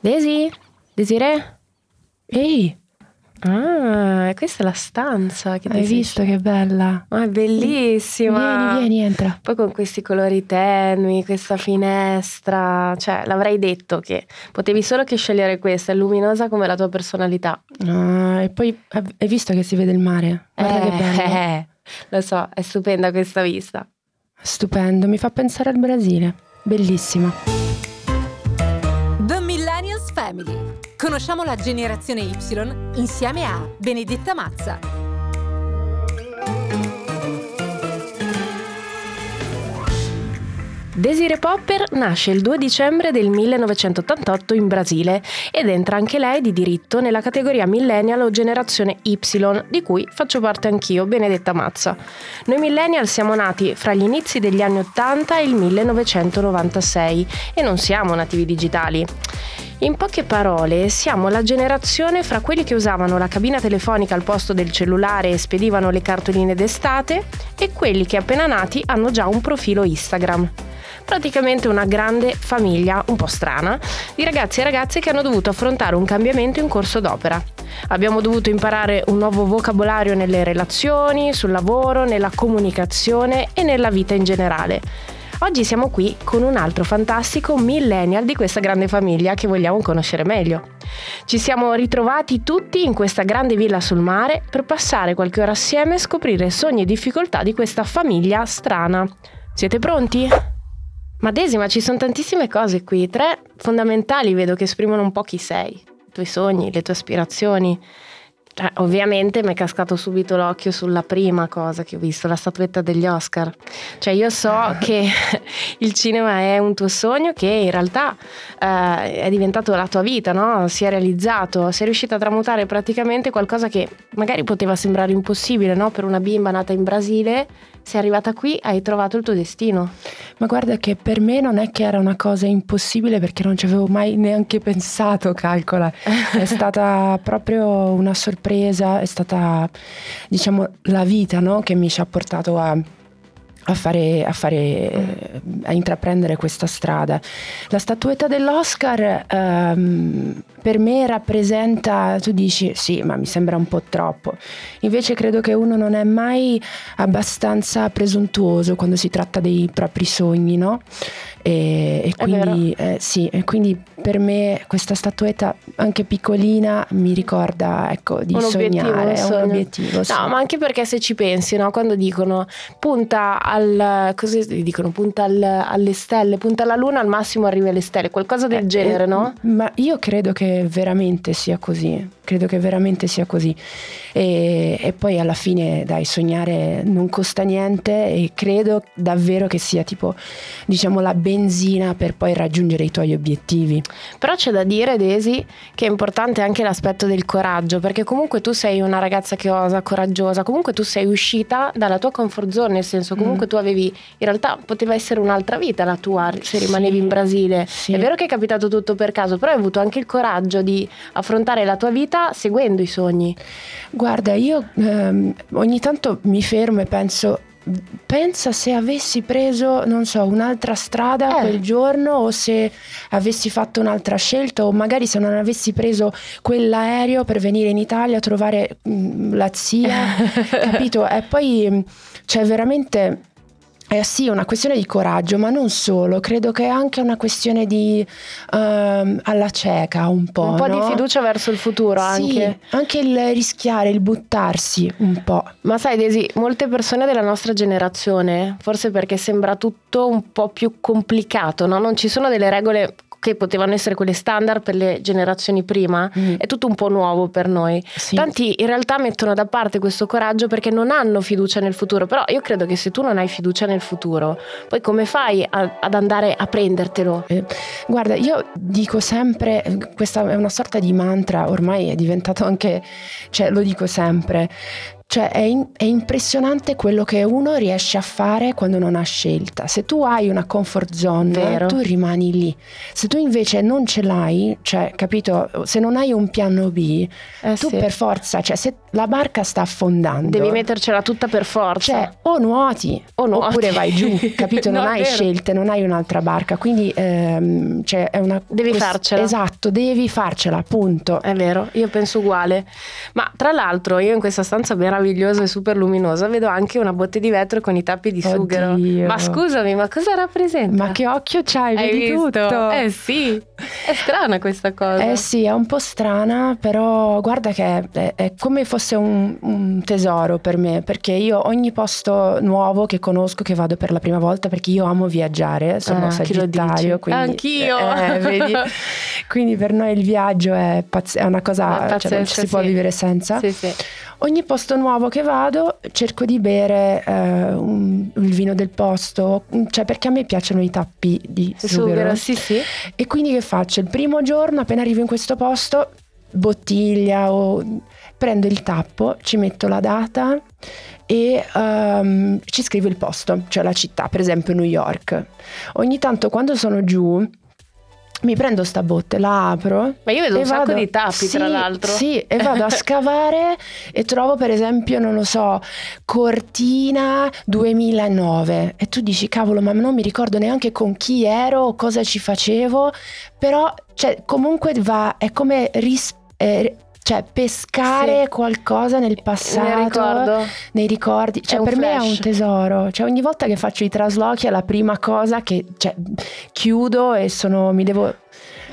Desi? Desiree? Ehi, Ah, questa è la stanza. Che hai visto che bella? Ah, è bellissima. Vieni, vieni, entra. Poi con questi colori tenui, questa finestra, cioè l'avrei detto che potevi solo che scegliere questa, è luminosa come la tua personalità. Ah, e poi hai visto che si vede il mare? Guarda che bello. Eh, lo so, è stupenda questa vista. Stupendo, mi fa pensare al Brasile. Bellissima. Millennials Family. Conosciamo la generazione Y insieme a Benedetta Mazza. Desiree Popper nasce il 2 dicembre del 1988 in Brasile ed entra anche lei di diritto nella categoria millennial o generazione Y, di cui faccio parte anch'io, Benedetta Mazza. Noi millennial siamo nati fra gli inizi degli anni 80 e il 1996 e non siamo nativi digitali. In poche parole, siamo la generazione fra quelli che usavano la cabina telefonica al posto del cellulare e spedivano le cartoline d'estate e quelli che appena nati hanno già un profilo Instagram. Praticamente una grande famiglia, un po' strana, di ragazzi e ragazze che hanno dovuto affrontare un cambiamento in corso d'opera. Abbiamo dovuto imparare un nuovo vocabolario nelle relazioni, sul lavoro, nella comunicazione e nella vita in generale. Oggi siamo qui con un altro fantastico millennial di questa grande famiglia che vogliamo conoscere meglio. Ci siamo ritrovati tutti in questa grande villa sul mare per passare qualche ora assieme e scoprire sogni e difficoltà di questa famiglia strana. Siete pronti? Ma Desi, ma ci sono tantissime cose qui, tre fondamentali vedo che esprimono un po' chi sei, i tuoi sogni, le tue aspirazioni. Cioè, ovviamente mi è cascato subito l'occhio sulla prima cosa che ho visto, la statuetta degli Oscar. Cioè io so che il cinema è un tuo sogno che in realtà eh, è diventato la tua vita, no? Si è realizzato, sei riuscita a tramutare praticamente qualcosa che magari poteva sembrare impossibile, no? Per una bimba nata in Brasile, sei arrivata qui, hai trovato il tuo destino. Ma guarda che per me non è che era una cosa impossibile perché non ci avevo mai neanche pensato, calcola. È stata proprio una sorpresa, è stata diciamo la vita no? che mi ci ha portato a, a fare, a, fare, a intraprendere questa strada. La statuetta dell'Oscar ehm, per me rappresenta, tu dici sì, ma mi sembra un po' troppo. Invece credo che uno non è mai abbastanza presuntuoso quando si tratta dei propri sogni, no? E, e quindi, eh, sì, e quindi per me questa statuetta, anche piccolina, mi ricorda ecco, di Un sognare. un è un obiettivo. sì. No, ma anche perché se ci pensi, no? quando dicono punta al. Dicono? Punta al- alle stelle, punta alla luna, al massimo arrivi alle stelle, qualcosa del Eh, genere, eh, no? Ma io credo che veramente sia così, credo che veramente sia così. E, e poi alla fine, dai, sognare non costa niente e credo davvero che sia tipo, diciamo, la benzina per poi raggiungere i tuoi obiettivi. Però c'è da dire, Desi, che è importante anche l'aspetto del coraggio, perché comunque tu sei una ragazza che osa, coraggiosa, comunque tu sei uscita dalla tua comfort zone, nel senso comunque Mm. tu avevi, in realtà poteva essere un'altra vita la tua se rimanevi in Brasile. Sì. È vero che è capitato tutto per caso, però hai avuto anche il coraggio di affrontare la tua vita seguendo i sogni. Guarda, io ehm, ogni tanto mi fermo e penso. Pensa se avessi preso, non so, un'altra strada Eh. quel giorno o se avessi fatto un'altra scelta o magari se non avessi preso quell'aereo per venire in Italia a trovare mm, la zia, capito? E poi mm, c'è veramente... Eh sì, una questione di coraggio, ma non solo, credo che è anche una questione di ehm, alla cieca un po'. Un po' di no? fiducia verso il futuro Sì, anche. anche il rischiare, il buttarsi un po'. Ma sai Desi, molte persone della nostra generazione, forse perché sembra tutto un po' più complicato, no? Non ci sono delle regole che potevano essere quelle standard per le generazioni prima, Mm. è tutto un po' nuovo per noi. Sì. Tanti in realtà mettono da parte questo coraggio perché non hanno fiducia nel futuro, però io credo che se tu non hai fiducia nel futuro, poi come fai a- ad andare a prendertelo? Eh, Guarda, io dico sempre, eh, questa è una sorta di mantra, ormai è diventato anche, cioè lo dico sempre, cioè è, in- è impressionante quello che uno riesce a fare quando non ha scelta. Se tu hai una comfort zone, Vero. tu rimani lì. Se tu invece non ce l'hai, cioè, capito, se non hai un piano B, Eh tu sì. per forza, cioè se la barca sta affondando, Devi mettercela tutta per forza. cioè o nuoti, O nuoti. oppure vai giù, capito? No, non è hai vero. scelte, non hai un'altra barca, quindi ehm, cioè, è una Devi quest- farcela. Esatto, devi farcela, punto. È vero, io penso uguale. Ma tra l'altro, io in questa stanza meravigliosa e super luminosa vedo anche una botte di vetro con i tappi di sughero. Oddio. Ma scusami, ma cosa rappresenta? Ma che occhio c'hai, Hai vedi visto? tutto. Eh sì, è strana questa cosa. Eh sì, è un po' strana, però guarda che è, è come fosse un, un tesoro per me, perché io ogni posto nuovo che conosco, che vado per la prima volta, perché io amo viaggiare, sono Ah, sagittario, quindi... Anch'io. eh, vedi? Quindi per noi il viaggio è, pazz- è una cosa, È cioè non ci pazzesca, si può sì. vivere senza. Sì, sì. Ogni posto nuovo che vado cerco di bere eh, un- il vino del posto, cioè perché a me piacciono i tappi di Sughero, sughero. sì, sì. E quindi che faccio? Il primo giorno, appena arrivo in questo posto, bottiglia o prendo il tappo, ci metto la data e ehm, ci scrivo il posto, cioè la città, per esempio New York. Ogni tanto quando sono giù mi prendo sta botte, la apro. Ma io vedo un sacco vado- di tappi, tra Sì, l'altro. Sì, e vado a scavare e trovo per esempio, non lo so, Cortina 2009 e tu dici cavolo, ma non mi ricordo neanche con chi ero o cosa ci facevo, però cioè, comunque va, è come ris- eh, cioè, pescare Sì. qualcosa nel passato Ne ricordo. nei ricordi, cioè per me è flash. un tesoro, cioè ogni volta che faccio i traslochi è la prima cosa che cioè, chiudo e sono, mi devo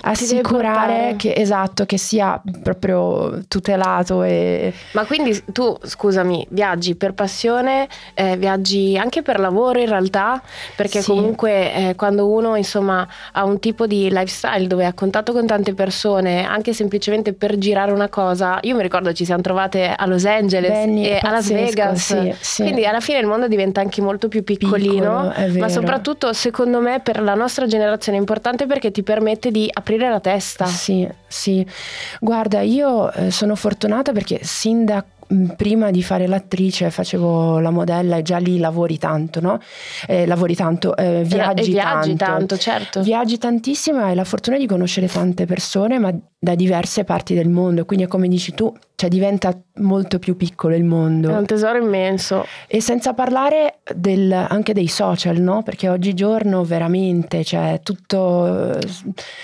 assicurare che esatto, che sia proprio tutelato e Ma quindi tu, scusami, viaggi per passione, eh, viaggi anche per lavoro in realtà, perché Sì. comunque eh, quando uno insomma ha un tipo di lifestyle dove è a contatto con tante persone, anche semplicemente per girare una cosa, io mi ricordo ci siamo trovate a Los Angeles Benny, e a Las pazzesco, Vegas, sì, sì. quindi alla fine il mondo diventa anche molto più piccolino, Piccolo, ma soprattutto secondo me per la nostra generazione è importante perché ti permette di aprire la testa. Sì, sì. Guarda, io eh, sono fortunata perché sin da mh, prima di fare l'attrice facevo la modella e già lì lavori tanto, no? Eh, lavori tanto, eh, viaggi, e viaggi tanto. tanto, certo. Viaggi tantissimo e hai la fortuna di conoscere tante persone, ma da diverse parti del mondo. Quindi è come dici tu, cioè diventa molto più piccolo il mondo. È un tesoro immenso. E senza parlare del- anche dei social, no? Perché oggigiorno veramente c'è tutto.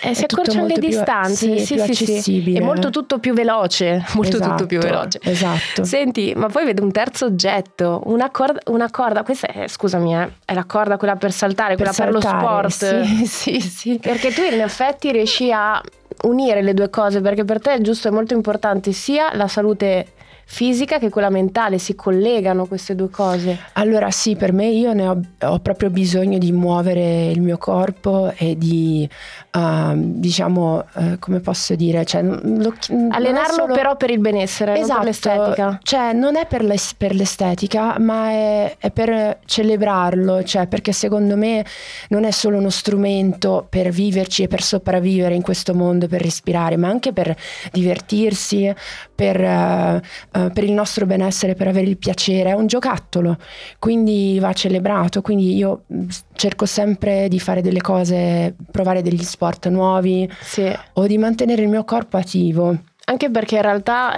Eh, si accorciano le molto più- distanze, sì, sì, più sì, sì. accessibile. È molto tutto più veloce, molto Esatto, tutto più veloce. Esatto. Senti, ma poi vedo un terzo oggetto, una corda, una corda questa è, scusami, eh, è la corda quella per saltare, quella per, lo saltare, sport. Sì, sì, sì. Perché tu in effetti riesci a unire le due cose, perché per te è giusto, è molto importante sia la salute fisica che quella mentale, si collegano queste due cose. Allora sì, per me io ne ho, ho proprio bisogno di muovere il mio corpo e di, ehm, diciamo, eh, come posso dire, cioè, lo- Allenarlo solo- però per il benessere, non per l'estetica. Cioè, non è per, l'es- per l'estetica, ma è, è per celebrarlo, cioè, perché secondo me non è solo uno strumento per viverci e per sopravvivere in questo mondo, per respirare, ma anche per divertirsi, per, eh, eh, per il nostro benessere, per avere il piacere. È un giocattolo, quindi va celebrato. Quindi io mh, cerco sempre di fare delle cose, provare degli sport nuovi Sì. o di mantenere il mio corpo attivo. Anche perché in realtà,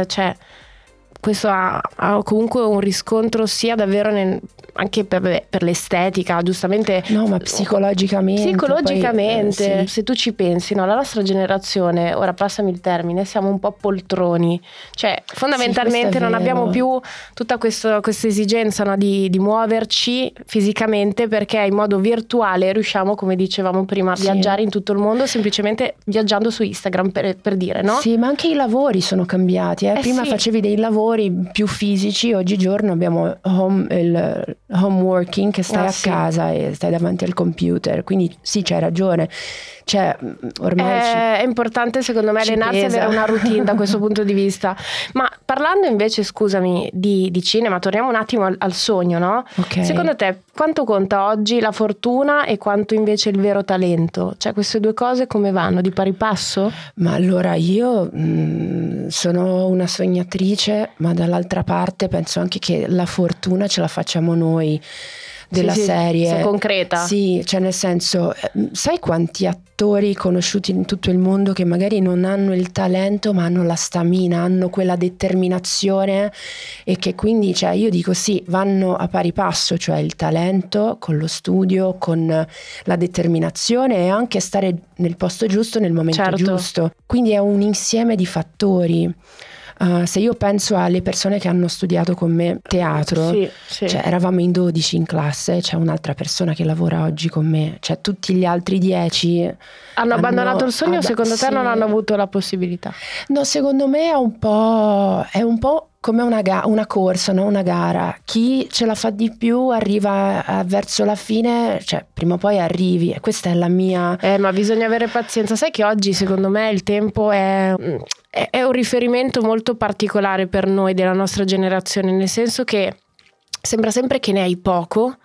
eh, cioè, questo ha, ha comunque un riscontro sia davvero nel- anche per, per l'estetica, giustamente. No, ma psicologicamente. Psicologicamente, poi, eh, sì. se tu ci pensi, no, la nostra generazione, ora passami il termine, siamo un po' poltroni, cioè fondamentalmente è non abbiamo più tutta questo- questa esigenza no, di, di muoverci fisicamente perché in modo virtuale riusciamo, come dicevamo prima, a Sì. viaggiare in tutto il mondo semplicemente viaggiando su Instagram per, per dire, no? Sì, ma anche i lavori sono cambiati. eh. Eh Prima sì. facevi dei lavori più fisici, oggigiorno abbiamo home, il home working che stai Ah, a sì. casa e stai davanti al computer. Quindi sì, c'hai ragione. Cioè, mm, ormai ci- È, è importante secondo me allenarsi e avere una routine da questo punto di vista. Ma parlando invece, scusami, di, di cinema, torniamo un attimo al, al sogno, no? Ok. Secondo te quanto conta oggi la fortuna e quanto invece il vero talento? Cioè queste due cose come vanno? Di pari passo? Ma allora io mm, sono una sognatrice, ma dall'altra parte penso anche che la fortuna ce la facciamo noi della Sì, sì, serie. sei concreta. Sì, cioè nel senso, eh, sai quanti attori conosciuti in tutto il mondo che magari non hanno il talento ma hanno la stamina, hanno quella determinazione e che quindi, cioè io dico sì, vanno a pari passo, cioè il talento con lo studio, con la determinazione e anche stare nel posto giusto nel momento Certo. giusto. Quindi è un insieme di fattori. Uh, se io penso alle persone che hanno studiato con me teatro, Sì, sì. cioè, eravamo in 12 in classe, c'è un'altra persona che lavora oggi con me, cioè tutti gli altri 10. hanno abbandonato il sogno o abba- secondo te sì. non hanno avuto la possibilità? No, secondo me è un po', è un po' come una, ga- una corsa, no? una gara. Chi ce la fa di più arriva a- verso la fine, cioè prima o poi arrivi. E questa è la mia... Eh, ma bisogna avere pazienza. Sai che oggi, secondo me, il tempo è, è- è un riferimento molto particolare per noi della nostra generazione, nel senso che sembra sempre che ne hai poco.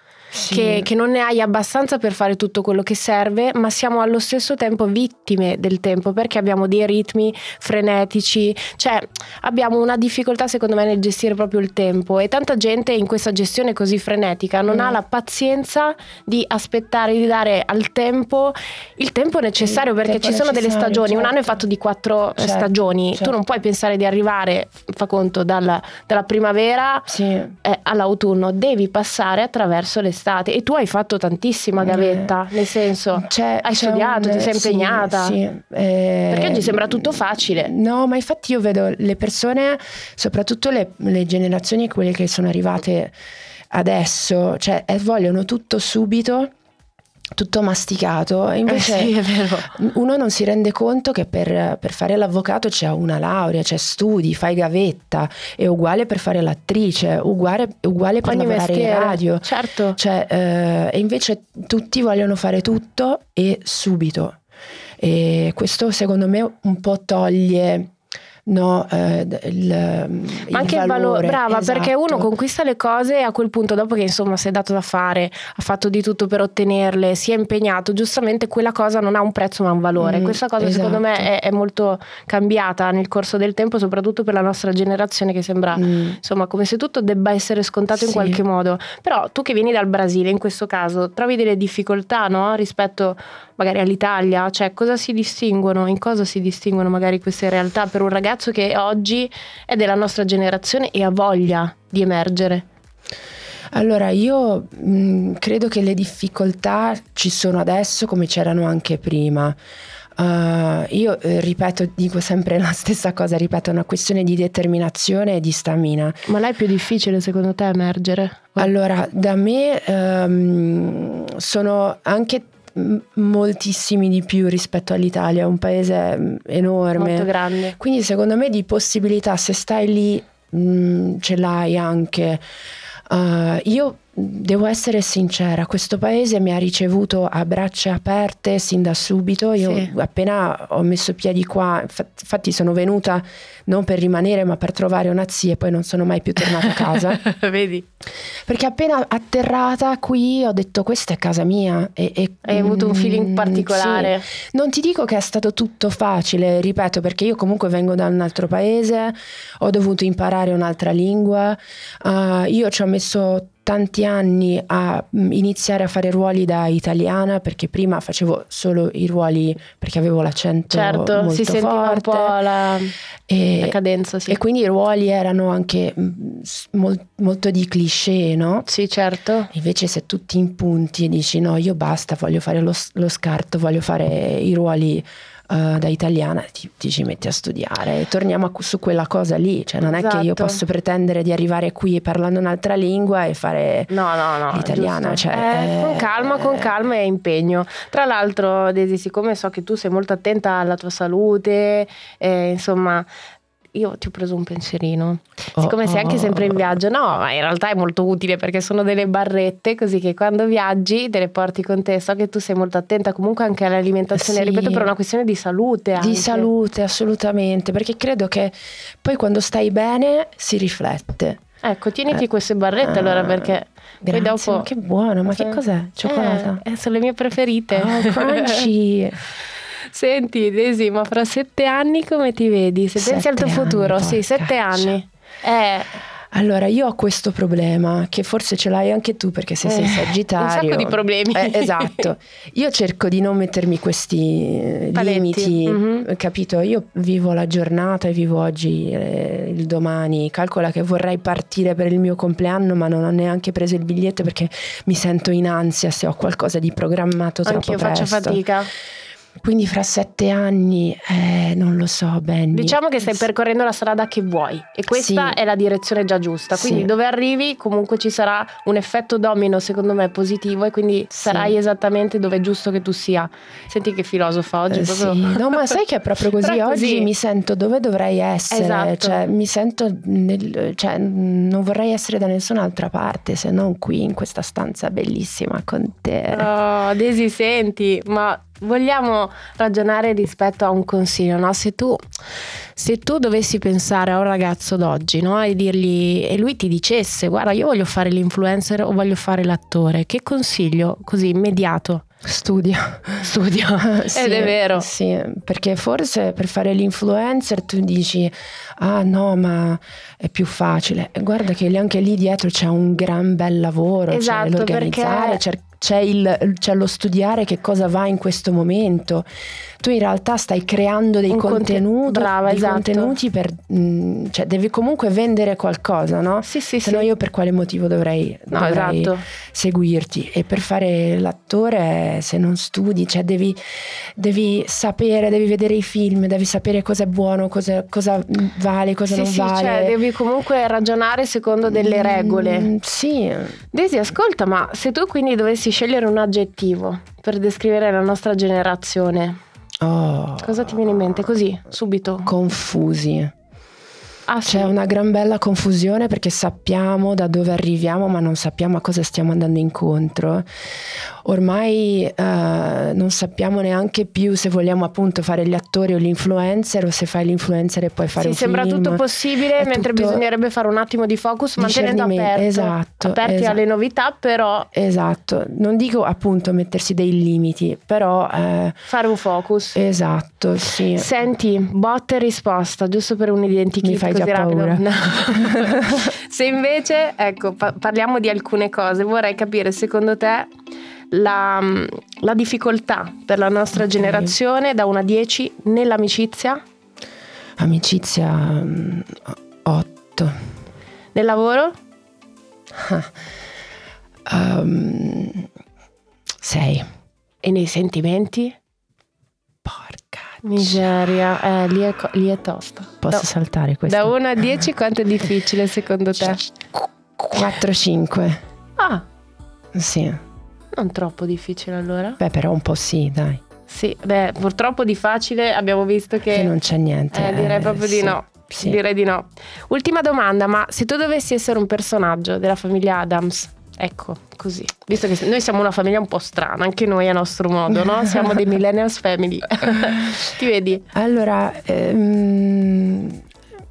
Che, che non ne hai abbastanza per fare tutto quello che serve, ma siamo allo stesso tempo vittime del tempo perché abbiamo dei ritmi frenetici, cioè abbiamo una difficoltà secondo me nel gestire proprio il tempo e tanta gente in questa gestione così frenetica non Mm. ha la pazienza di aspettare di dare al tempo il tempo necessario Il perché tempo ci sono delle stagioni, un anno è certo. fatto di quattro eh, Certo, stagioni, tu certo. non puoi pensare di arrivare, fa conto, dalla, dalla primavera Sì. eh, all'autunno, devi passare attraverso l'estate e tu hai fatto tantissima Eh. gavetta, nel senso C'è- hai c'è studiato, un- ti sei sì, impegnata. sì, eh, Perché oggi sembra tutto facile. No, ma infatti io vedo le persone, soprattutto le, le generazioni, quelle che sono arrivate adesso, cioè eh, vogliono tutto subito, tutto masticato. E invece Eh sì, uno non si rende conto che per, per fare l'avvocato c'è una laurea, c'è studi, fai gavetta, è uguale per fare l'attrice, uguale, uguale per Ogni lavorare in mestiere, radio. certo. Cioè, eh, e invece tutti vogliono fare tutto e subito. E questo secondo me un po' toglie no, eh, il, Ma anche il valore, brava, perché esatto. uno conquista le cose e a quel punto, dopo che insomma si è dato da fare, ha fatto di tutto per ottenerle, si è impegnato, giustamente quella cosa non ha un prezzo ma un valore. Mm, Questa cosa secondo me esatto. è, è molto cambiata nel corso del tempo, soprattutto per la nostra generazione che sembra Mm. insomma come se tutto debba essere scontato in Sì. qualche modo. Però tu che vieni dal Brasile in questo caso trovi delle difficoltà no? rispetto magari all'Italia, cioè cosa si distinguono, in cosa si distinguono magari queste realtà per un ragazzo che oggi è della nostra generazione e ha voglia di emergere. Allora, io mh, credo che le difficoltà ci sono adesso come c'erano anche prima. Uh, io eh, ripeto, dico sempre la stessa cosa, ripeto, è una questione di determinazione e di stamina. Ma là è più difficile secondo te emergere? Allora, da me ehm, sono anche moltissimi di più rispetto all'Italia, è un paese enorme. Molto grande. Quindi secondo me di possibilità, se stai lì, mh, ce l'hai anche. Uh, io devo essere sincera, questo paese mi ha ricevuto a braccia aperte sin da subito. Io Sì. appena ho messo piedi qua, infa- infatti sono venuta non per rimanere ma per trovare una zia e poi non sono mai più tornata a casa. Vedi? Perché appena atterrata qui ho detto questa è casa mia. E, e- Hai avuto un feeling mm, particolare. sì. Non ti dico che è stato tutto facile, ripeto, perché io comunque vengo da un altro paese, ho dovuto imparare un'altra lingua, uh, io ci ho messo tanti anni a mm, iniziare a fare ruoli da italiana perché prima facevo solo i ruoli perché avevo l'accento Certo, molto si sentiva un forte po' la, e, la cadenza, sì. e quindi i ruoli erano anche mm, mol- molto di cliché, no? Sì, certo. Invece se tu ti impunti e dici no, io basta, voglio fare lo, lo scarto, voglio fare i ruoli eh, da italiana, ti, ti ci metti a studiare e torniamo a- su quella cosa lì, cioè non è che io Esatto. posso pretendere di arrivare qui parlando un'altra lingua e fare... No, no, no. L'italiana, cioè, Eh, con eh, calma, con calma e impegno. Tra l'altro, Desi, siccome so che tu sei molto attenta alla tua salute, eh, insomma, io ti ho preso un pensierino. Oh, Siccome sei anche oh. sempre in viaggio, no, ma in realtà è molto utile perché sono delle barrette così che quando viaggi te le porti con te. So che tu sei molto attenta comunque anche all'alimentazione, Sì. ripeto, per una questione di salute. Anche. Di salute, assolutamente, perché credo che poi quando stai bene si riflette. Ecco, tieniti Eh. queste barrette allora Ah, perché poi Grazie, dopo... ma che buono, ma che Eh, cos'è? Cioccolata? Eh, eh, sono le mie preferite. Oh, crunchy. Senti, Desi, ma fra sette anni come ti vedi? Se pensi al tuo futuro, anni, sì, sette anni. Eh, Allora, io ho questo problema, che forse ce l'hai anche tu perché se sei Eh, sagittario. un sacco di problemi. Eh, esatto. Io cerco di non mettermi questi eh, Paletti. limiti, Mhm. capito? Io vivo la giornata e vivo oggi, eh, il domani. Calcola che vorrei partire per il mio compleanno, ma non ho neanche preso il biglietto perché mi sento in ansia se ho qualcosa di programmato troppo anch'io faccio presto. fatica. Quindi fra sette anni, eh, non lo so, Benny. Diciamo che stai percorrendo la strada che vuoi e questa Sì. è la direzione già giusta. Quindi Sì. dove arrivi comunque ci sarà un effetto domino secondo me positivo e quindi Sì. sarai esattamente dove è giusto che tu sia. Senti che filosofa oggi Eh, proprio. No, ma sai che è proprio così. Oggi mi sento dove dovrei essere. Esatto. Cioè, mi sento nel- cioè, non vorrei essere da nessun'altra parte se non qui in questa stanza bellissima con te. Oh, Desi, senti, ma vogliamo ragionare rispetto a un consiglio, no? Se tu, se tu dovessi pensare a un ragazzo d'oggi, no? E dirgli, e lui ti dicesse, guarda, io voglio fare l'influencer o voglio fare l'attore, che consiglio così immediato? Studia. Studia. Sì, Ed è vero. Sì, perché forse per fare l'influencer tu dici, ah no, ma è più facile. E guarda che anche lì dietro c'è un gran bel lavoro, Esatto, c'è l'organizzare, perché- c'è, il- c'è lo studiare che cosa va in questo momento. Tu in realtà stai creando dei contenuti, Brava, dei esatto. contenuti per, mh, cioè devi comunque vendere qualcosa, no? Sì, sì, Se sì. no io per quale motivo dovrei, No, dovrei esatto. seguirti e per fare l'attore se non studi cioè devi, devi sapere devi vedere i film devi sapere cosa è buono cosa, cosa vale cosa Sì, non sì, vale cioè devi comunque ragionare secondo delle Mm, regole. sì Desi, ascolta, ma se tu quindi dovessi scegliere un aggettivo per descrivere la nostra generazione, oh, cosa ti viene in mente? Così, subito. confusi Ah, sì. c'è una gran bella confusione perché sappiamo da dove arriviamo ma non sappiamo a cosa stiamo andando incontro ormai eh, non sappiamo neanche più se vogliamo appunto fare gli attori o gli influencer o se fai l'influencer e poi fare Sì, un sembra film. tutto possibile, È mentre tutto- bisognerebbe fare un attimo di focus mantenendo aperto, esatto, aperti esatto. alle novità, però Esatto, non dico appunto mettersi dei limiti, però eh, fare un focus. esatto, sì. Senti, botta e risposta, giusto per un identikit Mi fai già rapido. paura. No. Se invece, ecco, pa- parliamo di alcune cose, vorrei capire secondo te la, la difficoltà per la nostra Ok. generazione da 1 a 10 nell'amicizia, Amicizia 8. nel lavoro, 6. e nei sentimenti. Porca. Miseria, eh, lì, è, lì è tosta. Posso Da- saltare questo? Da 1 a 10 quanto è difficile secondo te? 4-5. Ah, Sì. Non troppo difficile allora. Beh, però un po' sì, dai. Sì, beh, purtroppo di facile abbiamo visto che... Che non c'è niente. Eh, direi eh, proprio di sì, no. sì. Direi di no. Ultima domanda, ma se tu dovessi essere un personaggio della famiglia Adams, ecco, così, visto che noi siamo una famiglia un po' strana, anche noi a nostro modo, no? Siamo dei millennials family. Ti vedi? Allora, ehm,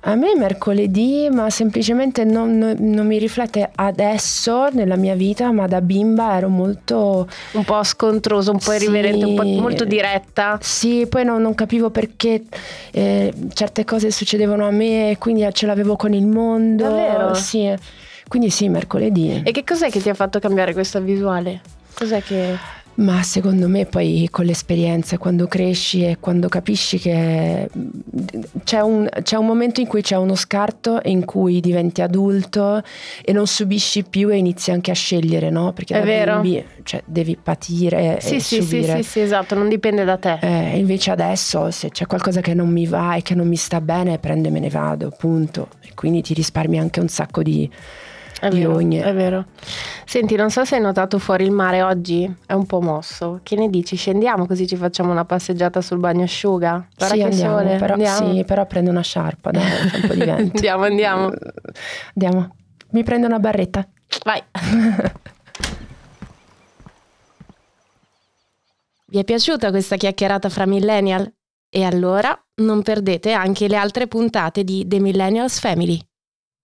a me mercoledì, ma semplicemente non, non- non mi riflette adesso nella mia vita, ma da bimba ero molto... Un po' scontroso, un po' Sì. irriverente, un po' molto diretta. Sì, poi non, non capivo perché eh, certe cose succedevano a me e quindi ce l'avevo con il mondo. Davvero? Sì. Quindi sì, mercoledì. E che cos'è che ti ha fatto cambiare questa visuale? Cos'è che... Ma secondo me poi con l'esperienza, quando cresci e quando capisci che c'è un, c'è un momento in cui c'è uno scarto in cui diventi adulto e non subisci più e inizi anche a scegliere, no? Perché È da vero. bimbi, cioè, devi patire Sì, e sì, sì, subire. sì, sì, esatto, non dipende da te. Eh, invece adesso se c'è qualcosa che non mi va e che non mi sta bene, prendo e me ne vado, punto. E quindi ti risparmi anche un sacco di, È di vero, rogne. è vero. Senti, non so se hai notato fuori il mare oggi, è un po' mosso. Che ne dici? Scendiamo così ci facciamo una passeggiata sul bagnosciuga? Guarda sì, che andiamo, sole. Però, andiamo. Sì, però prendo una sciarpa, dai, c'è un po' di vento. andiamo, andiamo. Andiamo. Mi prendo una barretta. Vai. Vi è piaciuta questa chiacchierata fra millennial? E allora non perdete anche le altre puntate di The Millennials Family.